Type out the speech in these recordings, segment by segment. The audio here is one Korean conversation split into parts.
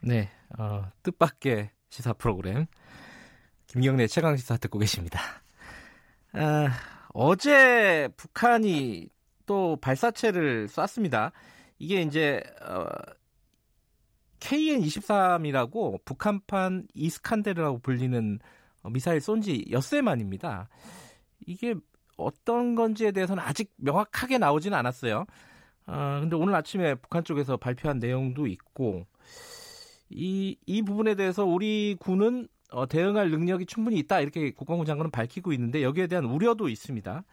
네, 어, 뜻밖의 시사 프로그램 김경래 최강 시사 듣고 계십니다. 아, 어제 북한이 또 발사체를 쐈습니다. 이게 이제 어, KN-23이라고 북한판 이스칸데르라고 불리는 미사일 쏜 지 엿새 만입니다. 이게 어떤 건지에 대해서는 아직 명확하게 나오지는 않았어요. 어, 근데 오늘 아침에 북한 쪽에서 발표한 내용도 있고, 이, 이 부분에 대해서 우리 군은 어, 대응할 능력이 충분히 있다. 이렇게 국방부 장관은 밝히고 있는데 여기에 대한 우려도 있습니다.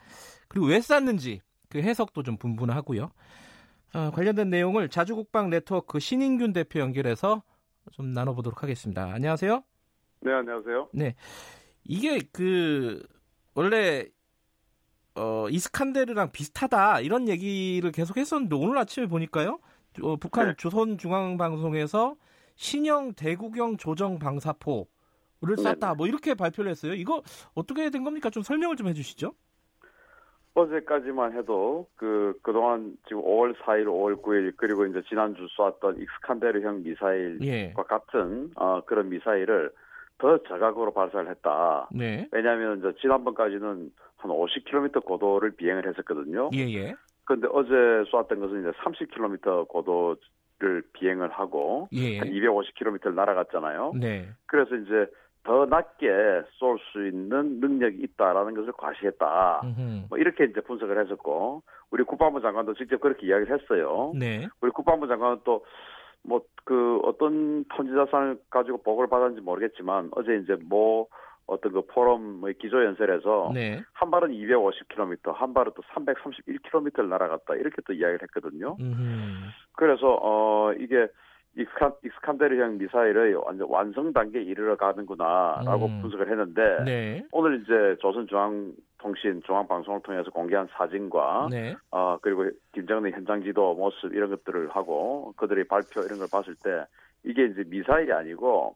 그리고 왜 쐈는지 그 해석도 좀 분분하고요. 어, 관련된 내용을 자주국방 네트워크 신인균 대표 연결해서 좀 나눠보도록 하겠습니다. 안녕하세요. 네, 안녕하세요. 네. 이게 그 원래 어, 이스칸데르랑 비슷하다 이런 얘기를 계속 했었는데 오늘 아침에 보니까요. 어, 북한 네. 조선중앙방송에서 신형 대구경 조정 방사포를 쐈다 네. 뭐 이렇게 발표를 했어요. 이거 어떻게 된 겁니까? 좀 설명을 좀 해주시죠. 어제까지만 해도 그 그동안 지금 5월 4일, 5월 9일 그리고 이제 지난주 쏘았던 익스칸데르형 미사일과 예. 같은 어, 그런 미사일을 더 저각으로 발사를 했다. 네. 왜냐하면 이제 지난번까지는 한 50km 고도를 비행을 했었거든요. 예예. 그런데 어제 쏘았던 것은 이제 30km 고도 를 비행을 하고 예 한 250km를 날아갔잖아요. 네. 그래서 이제 더 낮게 쏠 수 있는 능력이 있다라는 것을 과시했다. 뭐 이렇게 이제 분석을 했었고 우리 국방부 장관도 직접 그렇게 이야기를 했어요. 네. 우리 국방부 장관은 또 뭐 그 어떤 탐지자산을 가지고 보고를 받았는지 모르겠지만 어제 이제 뭐 어떤 그 포럼의 기조 연설에서 네. 한 발은 250km, 한 발은 또 331km를 날아갔다 이렇게 또 이야기를 했거든요. 음흠. 그래서 어 이게 이스칸, 이스칸데르형 미사일의 완전 완성 단계에 이르러 가는구나라고 음. 분석을 했는데 네. 오늘 이제 조선중앙통신 중앙방송을 통해서 공개한 사진과 네. 어 그리고 김정은의 현장 지도 모습 이런 것들을 하고 그들의 발표 이런 걸 봤을 때 이게 이제 미사일이 아니고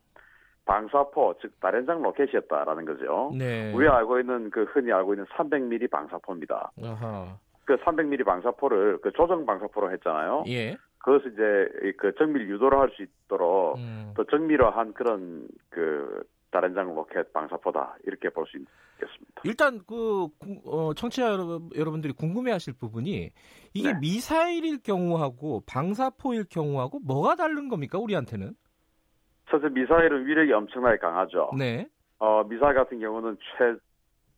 방사포 즉 다련장 로켓이었다라는 거죠. 네. 우리가 알고 있는 그 흔히 알고 있는 300mm 방사포입니다. 아하. 그 300mm 방사포를 그 조정 방사포로 했잖아요. 예. 그것을 이제 그 정밀 유도를 할 수 있도록 음. 더 정밀화한 그런 그 다른장 로켓 방사포다 이렇게 볼 수 있겠습니다. 일단 그 어, 청취자 여러분들이 궁금해하실 부분이 이게 네. 미사일일 경우하고 방사포일 경우하고 뭐가 다른 겁니까 우리한테는? 첫째 미사일은 위력이 엄청나게 강하죠. 네. 어 미사일 같은 경우는 최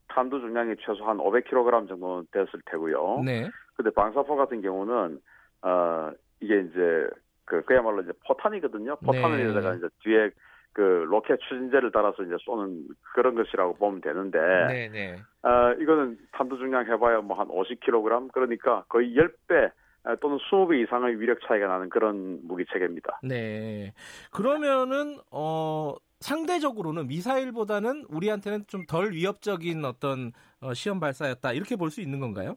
탄두 중량이 최소 한 500kg 정도 됐을 테고요. 네. 근데 방사포 같은 경우는 어 이게 이제 그 그야말로 이제 포탄이거든요. 포탄을 네. 가 이제 뒤에 그 로켓 추진제를 따라서 이제 쏘는 그런 것이라고 보면 되는데, 네, 네. 어, 이거는 탄두 중량 해봐야 뭐 한 50kg 그러니까 거의 10배 또는 20배 이상의 위력 차이가 나는 그런 무기 체계입니다. 네. 그러면은 어 상대적으로는 미사일보다는 우리한테는 좀 덜 위협적인 어떤 어, 시험 발사였다 이렇게 볼 수 있는 건가요?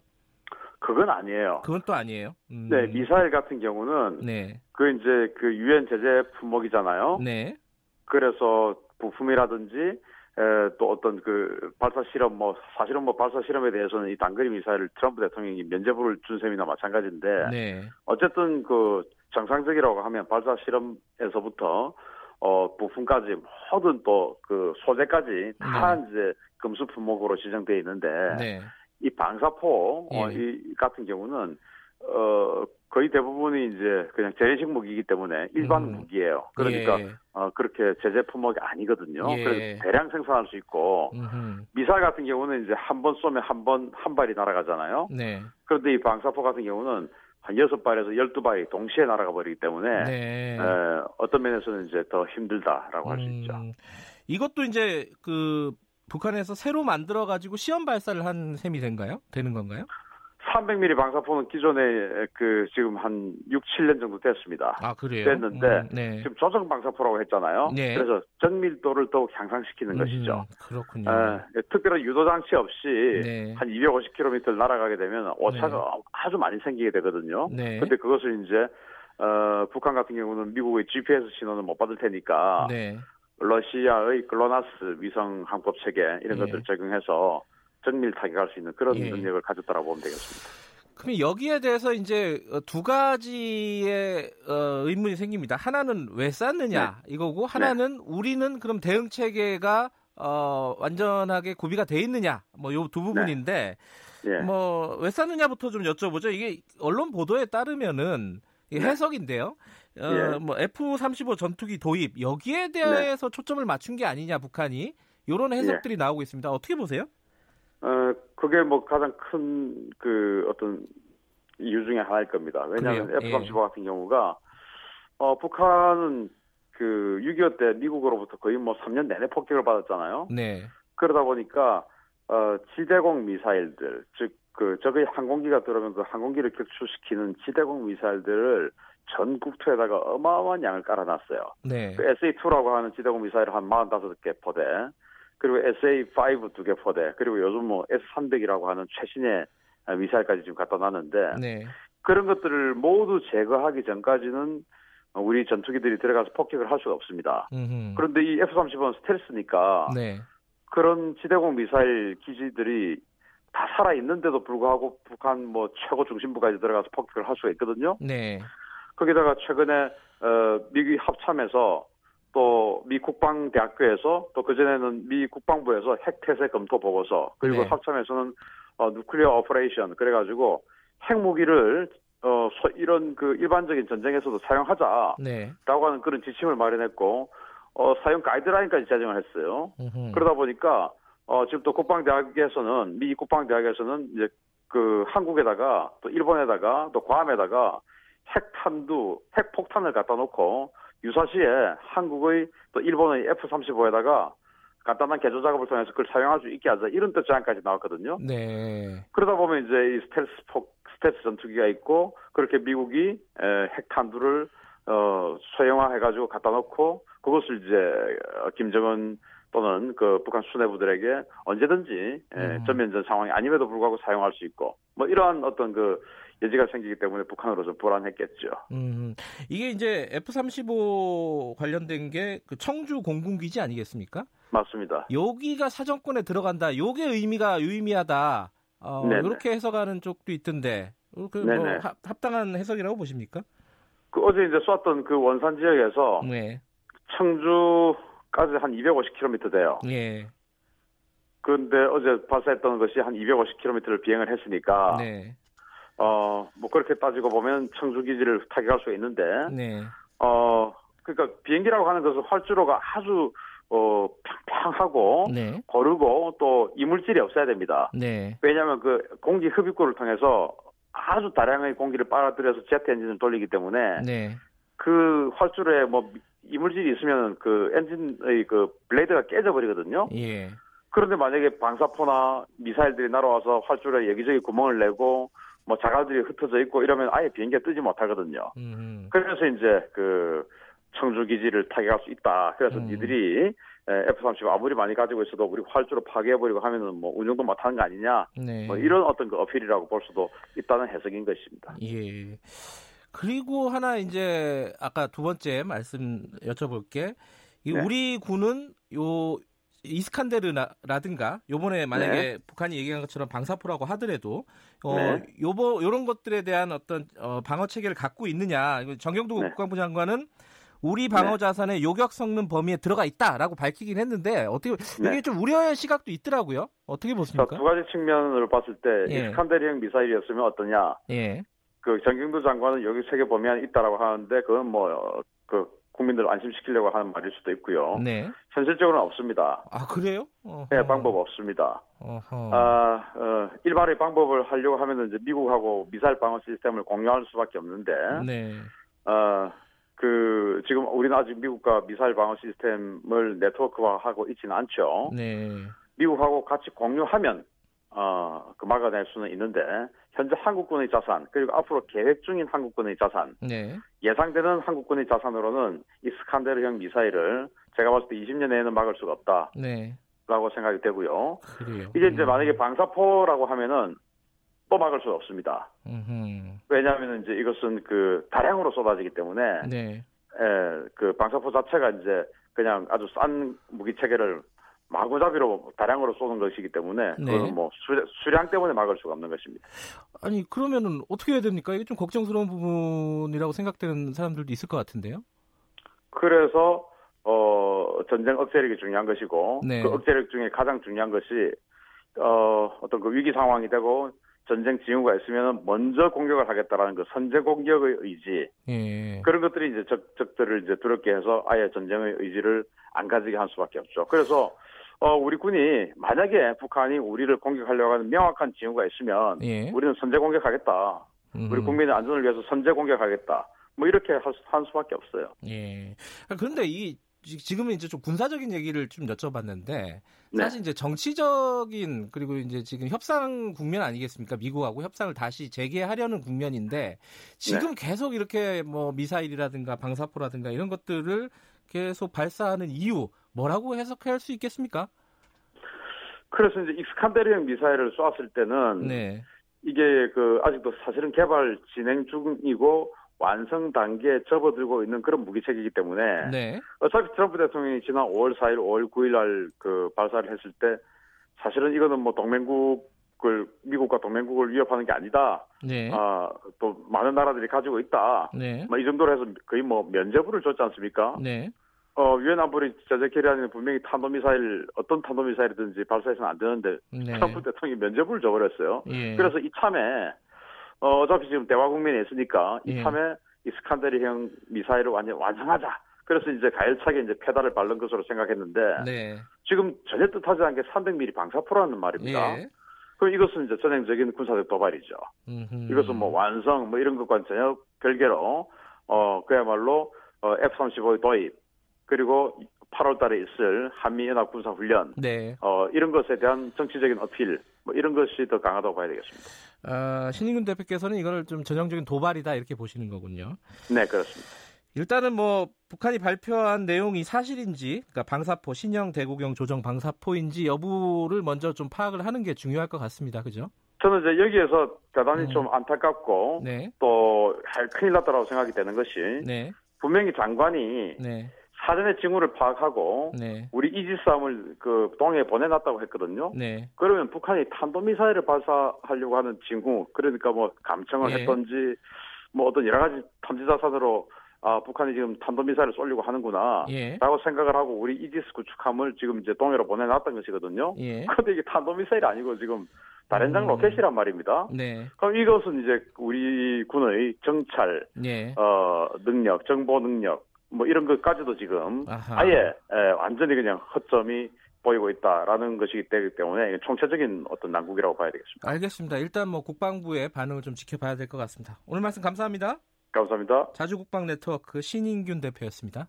그건 아니에요. 그건 또 아니에요. 음. 네, 미사일 같은 경우는 네. 그 이제 그 유엔 제재 품목이잖아요. 네. 그래서 부품이라든지 에, 또 어떤 그 발사 실험 뭐 사실은 뭐 발사 실험에 대해서는 이 단거리 미사일을 트럼프 대통령이 면제부를 준 셈이나 마찬가지인데 네. 어쨌든 그 정상적이라고 하면 발사 실험에서부터 어 부품까지 모든 또 그 소재까지 다 네. 이제 금수 품목으로 지정돼 있는데 네. 이 방사포 어, 예. 어, 이 같은 경우는 어 거의 대부분이 이제 그냥 재래식 무기이기 때문에 일반 음. 무기예요. 그러니까 예. 어 그렇게 제재 품목이 아니거든요. 예. 그래서 대량 생산할 수 있고 음흠. 미사일 같은 경우는 이제 한 번 쏘면 한번한 발이 날아가잖아요. 네. 그런데 이 방사포 같은 경우는 한 여섯 발에서 열두 발이 동시에 날아가 버리기 때문에 네. 에, 어떤 면에서는 이제 더 힘들다라고 음. 할수 있죠. 이것도 이제 그 북한에서 새로 만들어 가지고 시험 발사를 한 셈이 된가요? 되는 건가요? 300mm 방사포는 기존에 그 지금 한 6, 7년 정도 됐습니다. 아 그래요? 됐는데 음, 네. 지금 조정 방사포라고 했잖아요. 네. 그래서 정밀도를 더욱 향상시키는 음, 것이죠. 그렇군요. 에, 특별한 유도 장치 없이 네. 한 250km 날아가게 되면 오차가 네. 아주 많이 생기게 되거든요. 네. 근데 그것을 이제 어, 북한 같은 경우는 미국의 GPS 신호는 못 받을 테니까 네. 러시아의 글로나스 위성 항법 체계 이런 예. 것들 적용해서 정밀 타격할 수 있는 그런 예. 능력을 가졌다라고 보면 되겠습니다. 그럼 여기에 대해서 이제 두 가지의 어, 의문이 생깁니다. 하나는 왜 쐈느냐 네. 이거고 하나는 네. 우리는 그럼 대응 체계가 어, 완전하게 구비가 돼 있느냐 뭐 요 두 부분인데 네. 네. 뭐왜 쐈느냐부터 좀 여쭤보죠. 이게 언론 보도에 따르면은 네. 해석인데요. 어, 예. 뭐 F-35 전투기 도입 여기에 대해서 네. 초점을 맞춘 게 아니냐 북한이 이런 해석들이 예. 나오고 있습니다. 어떻게 보세요? 어 그게 뭐 가장 큰 그 어떤 이유 중에 하나일 겁니다. 왜냐하면 F-35 예. 같은 경우가 어 북한은 그 6.25 때 미국으로부터 거의 뭐 3년 내내 폭격을 받았잖아요. 네. 그러다 보니까 어 지대공 미사일들 즉 그 적의 항공기가 들어오면 그 항공기를 격추시키는 지대공 미사일들을 전 국토에다가 어마어마한 양을 깔아놨어요. 네. 그 SA2라고 하는 지대공 미사일 한 45개 포대, 그리고 SA5 두 개 포대, 그리고 요즘 뭐 S300이라고 하는 최신의 미사일까지 지금 갖다 놨는데 네. 그런 것들을 모두 제거하기 전까지는 우리 전투기들이 들어가서 폭격을 할 수가 없습니다. 음흠. 그런데 이 F-35는 스텔스니까 네. 그런 지대공 미사일 기지들이 다 살아 있는데도 불구하고 북한 뭐 최고 중심부까지 들어가서 폭격을 할 수가 있거든요. 네. 거기다가 최근에 어, 미국이 합참에서 또 미 국방대학교에서 또 그전에는 미 국방부에서 핵태세 검토 보고서 그리고 네. 합참에서는 어, nuclear operation 그래가지고 핵무기를 어, 소, 이런 그 일반적인 전쟁에서도 사용하자라고 네. 하는 그런 지침을 마련했고 어, 사용 가이드라인까지 제정을 했어요. 음흠. 그러다 보니까 어, 지금 또 국방대학에서는 미 국방대학에서는 이제 그 한국에다가 또 일본에다가 또 괌에다가 핵탄두, 핵폭탄을 갖다 놓고 유사시에 한국의 또 일본의 F-35에다가 간단한 개조 작업을 통해서 그걸 사용할 수 있게 하자 이런 뜻 제안까지 나왔거든요. 네. 그러다 보면 이제 이 스텔스 폭 스텔스 전투기가 있고 그렇게 미국이 에, 핵탄두를 어, 소형화해가지고 갖다 놓고 그것을 이제 김정은 또는 그 북한 수뇌부들에게 언제든지 음. 전면전 상황이 아님에도 불구하고 사용할 수 있고 뭐 이러한 어떤 그 여지가 생기기 때문에 북한으로 좀 불안했겠죠. 음, 이게 이제 F-35 관련된 게 그 청주 공군기지 아니겠습니까? 맞습니다. 여기가 사정권에 들어간다. 요게 의미가 유의미하다. 어, 이렇게 해석하는 쪽도 있던데 그 뭐 합당한 해석이라고 보십니까? 그 어제 이제 쐈던 그 원산 지역에서 네. 청주까지 한 250km 돼요. 네. 그런데 어제 발사했던 것이 한 250km를 비행을 했으니까 네. 어, 뭐 그렇게 따지고 보면 청주 기지를 타격할 수 있는데, 네. 어, 그러니까 비행기라고 하는 것은 활주로가 아주 어, 평평하고 네. 거르고 또 이물질이 없어야 됩니다. 네. 왜냐하면 그 공기 흡입구를 통해서 아주 다량의 공기를 빨아들여서 제트 엔진을 돌리기 때문에 네. 그 활주로에 뭐 이물질이 있으면 그 엔진의 그 블레이드가 깨져버리거든요. 예. 그런데 만약에 방사포나 미사일들이 날아와서 활주로에 여기저기 구멍을 내고 뭐 자갈들이 흩어져 있고 이러면 아예 비행기가 뜨지 못하거든요. 음. 그래서 이제 그 청주 기지를 타격할 수 있다. 그래서 음. 니들이 F-35 아무리 많이 가지고 있어도 우리 활주로 파괴해버리고 하면은 뭐 운영도 못하는 거 아니냐. 네. 뭐 이런 어떤 그 어필이라고 볼 수도 있다는 해석인 것입니다. 예. 그리고 하나 이제 아까 두 번째 말씀 여쭤볼게. 이 네. 우리 군은 요 이스칸데르라든가 요번에 만약에 네. 북한이 얘기한 것처럼 방사포라고 하더라도 어 네. 요번 요런 것들에 대한 어떤 어, 방어 체계를 갖고 있느냐 정경도 네. 국방부 장관은 우리 방어 네. 자산의 요격 성능 범위에 들어가 있다라고 밝히긴 했는데 어떻게 네. 이게 좀 우려의 시각도 있더라고요. 어떻게 보십니까? 두 가지 측면으로 봤을 때 예. 이스칸데르형 미사일이었으면 어떠냐? 예. 그 정경도 장관은 여기 세계 범위에 있다라고 하는데 그건 뭐그 국민들을 안심시키려고 하는 말일 수도 있고요. 네. 현실적으로는 없습니다. 아 그래요? 어허. 네, 방법 없습니다. 어허. 아, 어, 일반의 방법을 하려고 하면 이제 미국하고 미사일 방어 시스템을 공유할 수밖에 없는데, 네. 어, 그 지금 우리는 아직 미국과 미사일 방어 시스템을 네트워크화하고 있지는 않죠. 네. 미국하고 같이 공유하면 어, 그 막아낼 수는 있는데 현재 한국군의 자산 그리고 앞으로 계획 중인 한국군의 자산 네. 예상되는 한국군의 자산으로는 이 스칸데르형 미사일을 제가 봤을 때 20년 내에는 막을 수가 없다. 네. 라고 생각이 되고요. 그래요. 이제 이제 음. 만약에 방사포라고 하면은 또 막을 수 없습니다. 음흠. 왜냐하면 이제 이것은 그 다량으로 쏟아지기 때문에 네. 에, 그 방사포 자체가 이제 그냥 아주 싼 무기 체계를 마구잡이로 다량으로 쏘는 것이기 때문에 네. 그건 뭐 수 량 때문에 막을 수가 없는 것입니다. 아니 그러면은 어떻게 해야 됩니까? 이게 좀 걱정스러운 부분이라고 생각되는 사람들도 있을 것 같은데요. 그래서 어 전쟁 억제력이 중요한 것이고 네. 그 억제력 중에 가장 중요한 것이 어 어떤 그 위기 상황이 되고 전쟁 징후가 있으면 먼저 공격을 하겠다라는 그 선제 공격의 의지 예. 그런 것들이 이제 적, 적들을 이제 두렵게 해서 아예 전쟁의 의지를 안 가지게 할 수밖에 없죠. 그래서 어, 우리 군이 만약에 북한이 우리를 공격하려고 하는 명확한 징후가 있으면 예. 우리는 선제 공격하겠다. 음. 우리 국민의 안전을 위해서 선제 공격하겠다. 뭐 이렇게 할, 한 수밖에 없어요. 예. 그런데 이 지금은 이제 좀 군사적인 얘기를 좀 여쭤봤는데 네. 사실 이제 정치적인 그리고 이제 지금 협상 국면 아니겠습니까? 미국하고 협상을 다시 재개하려는 국면인데 지금 네. 계속 이렇게 뭐 미사일이라든가 방사포라든가 이런 것들을 계속 발사하는 이유 뭐라고 해석할 수 있겠습니까? 그래서 이제 익스칸데르형 미사일을 쏘았을 때는 네. 이게 그 아직도 사실은 개발 진행 중이고 완성 단계에 접어들고 있는 그런 무기체계이기 때문에 네. 어차피 트럼프 대통령이 지난 5월 4일, 5월 9일 날 그 발사를 했을 때 사실은 이거는 뭐 동맹국을 미국과 동맹국을 위협하는 게 아니다. 네. 아, 또 많은 나라들이 가지고 있다. 네. 뭐이 정도로 해서 거의 뭐 면제부를 줬지 않습니까? 네. 어, 유엔 안보리 제재 결의안에는 분명히 탄도미사일, 어떤 탄도미사일이든지 발사해서는 안 되는데, 네. 트럼프 대통령이 면제부를 줘버렸어요. 예. 그래서 이참에 어, 어차피 지금 대화 국면에 있으니까 예. 이참에 이 스칸데르형 미사일을 완전 완성하자. 그래서 이제 가열차게 이제 페달을 밟는 것으로 생각했는데 네. 지금 전혀 뜻하지 않게 300mm 방사포라는 말입니다. 예. 그럼 이것은 이제 전형적인 군사적 도발이죠. 음흠. 이것은 뭐 완성 뭐 이런 것과는 전혀 별개로 어 그야말로 어, F-35의 도입 그리고 8월 달에 있을 한미연합 군사훈련 네. 어, 이런 것에 대한 정치적인 어필 뭐 이런 것이 더 강하다고 봐야 되겠습니다. 어, 신인군 대표께서는 이걸 좀 전형적인 도발이다 이렇게 보시는 거군요. 네, 그렇습니다. 일단은 뭐 북한이 발표한 내용이 사실인지, 그러니까 방사포 신형 대구경 조정 방사포인지 여부를 먼저 좀 파악을 하는 게 중요할 것 같습니다. 그죠? 저는 이제 여기에서 대단히 음. 좀 안타깝고 네. 또 큰일 났다라고 생각이 되는 것이 네. 분명히 장관이 네. 사전에 징후를 파악하고 네. 우리 이지스함을 그 동해에 보내놨다고 했거든요. 네. 그러면 북한이 탄도미사일을 발사하려고 하는 징후, 그러니까 뭐 감청을 네. 했던지 뭐 어떤 여러 가지 탐지자산으로 아 북한이 지금 탄도미사일을 쏠려고 하는구나 예. 라고 생각을 하고 우리 이지스 구축함을 지금 이제 동해로 보내놨던 것이거든요. 예. 그런데 이게 탄도미사일이 아니고 지금 다른 장 음. 로켓이란 말입니다. 네. 그럼 이것은 이제 우리 군의 정찰, 예. 어, 능력, 정보 능력, 뭐 이런 것까지도 지금 아하. 아예 에, 완전히 그냥 허점이 보이고 있다라는 것이기 때문에 총체적인 어떤 난국이라고 봐야 되겠습니다. 알겠습니다. 일단 뭐 국방부의 반응을 좀 지켜봐야 될 것 같습니다. 오늘 말씀 감사합니다. 감사합니다. 자주국방 네트워크 신인균 대표였습니다.